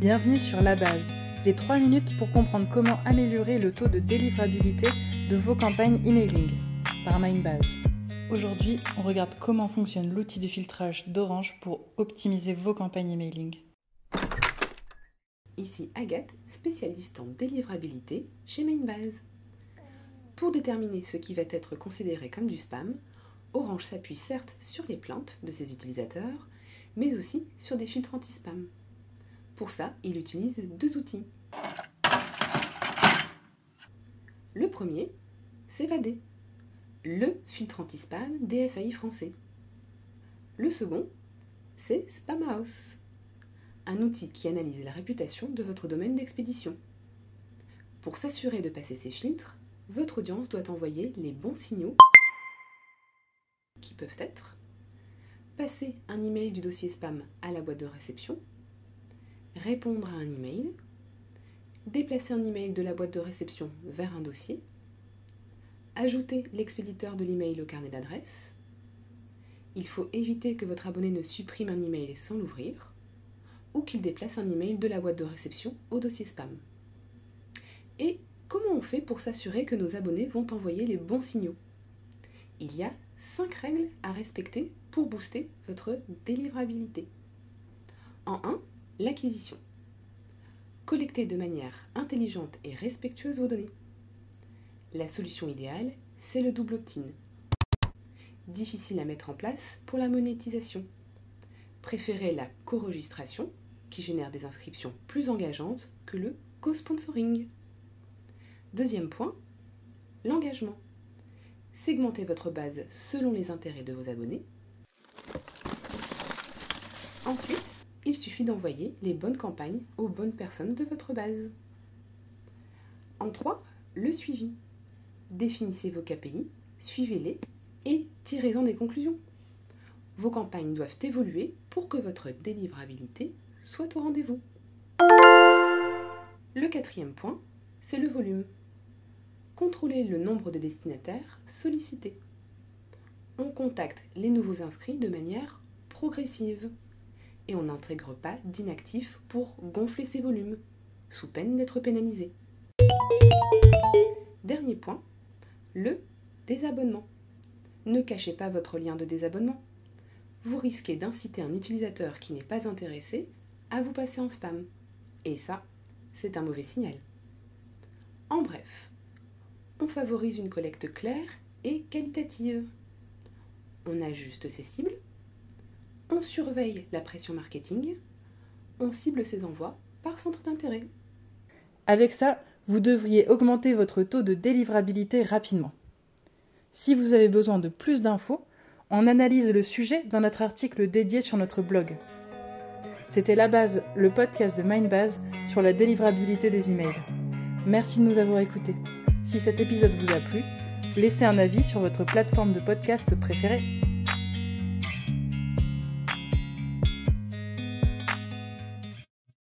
Bienvenue sur La Base, les 3 minutes pour comprendre comment améliorer le taux de délivrabilité de vos campagnes emailing par Mindbase. Aujourd'hui, on regarde comment fonctionne l'outil de filtrage d'Orange pour optimiser vos campagnes emailing. Ici Agathe, spécialiste en délivrabilité chez Mindbase. Pour déterminer ce qui va être considéré comme du spam, Orange s'appuie certes sur les plaintes de ses utilisateurs, mais aussi sur des filtres anti-spam. Pour ça, il utilise deux outils. Le premier, c'est VAD, le filtre anti-spam DFAI français. Le second, c'est Spamhouse, un outil qui analyse la réputation de votre domaine d'expédition. Pour s'assurer de passer ces filtres, votre audience doit envoyer les bons signaux qui peuvent être passer un email du dossier spam à la boîte de réception, répondre à un email, déplacer un email de la boîte de réception vers un dossier, ajouter l'expéditeur de l'email au carnet d'adresse. Il faut éviter que votre abonné ne supprime un email sans l'ouvrir ou qu'il déplace un email de la boîte de réception au dossier spam. Et comment on fait pour s'assurer que nos abonnés vont envoyer les bons signaux? Il y a 5 règles à respecter pour booster votre délivrabilité. En 1, l'acquisition. Collectez de manière intelligente et respectueuse vos données. La solution idéale, c'est le double opt-in. Difficile à mettre en place pour la monétisation. Préférez la co-registration, qui génère des inscriptions plus engageantes que le co-sponsoring. Deuxième point, l'engagement. Segmentez votre base selon les intérêts de vos abonnés. Ensuite, il suffit d'envoyer les bonnes campagnes aux bonnes personnes de votre base. En 3, le suivi. Définissez vos KPI, suivez-les et tirez-en des conclusions. Vos campagnes doivent évoluer pour que votre délivrabilité soit au rendez-vous. Le quatrième point, c'est le volume. Contrôlez le nombre de destinataires sollicités. On contacte les nouveaux inscrits de manière progressive et on n'intègre pas d'inactifs pour gonfler ces volumes, sous peine d'être pénalisé. Dernier point, le désabonnement. Ne cachez pas votre lien de désabonnement. Vous risquez d'inciter un utilisateur qui n'est pas intéressé à vous passer en spam. Et ça, c'est un mauvais signal. En bref, on favorise une collecte claire et qualitative. On ajuste ses cibles on surveille la pression marketing, on cible ses envois par centre d'intérêt. Avec ça, vous devriez augmenter votre taux de délivrabilité rapidement. Si vous avez besoin de plus d'infos, on analyse le sujet dans notre article dédié sur notre blog. C'était La Base, le podcast de Mindbase sur la délivrabilité des emails. Merci de nous avoir écoutés. Si cet épisode vous a plu, laissez un avis sur votre plateforme de podcast préférée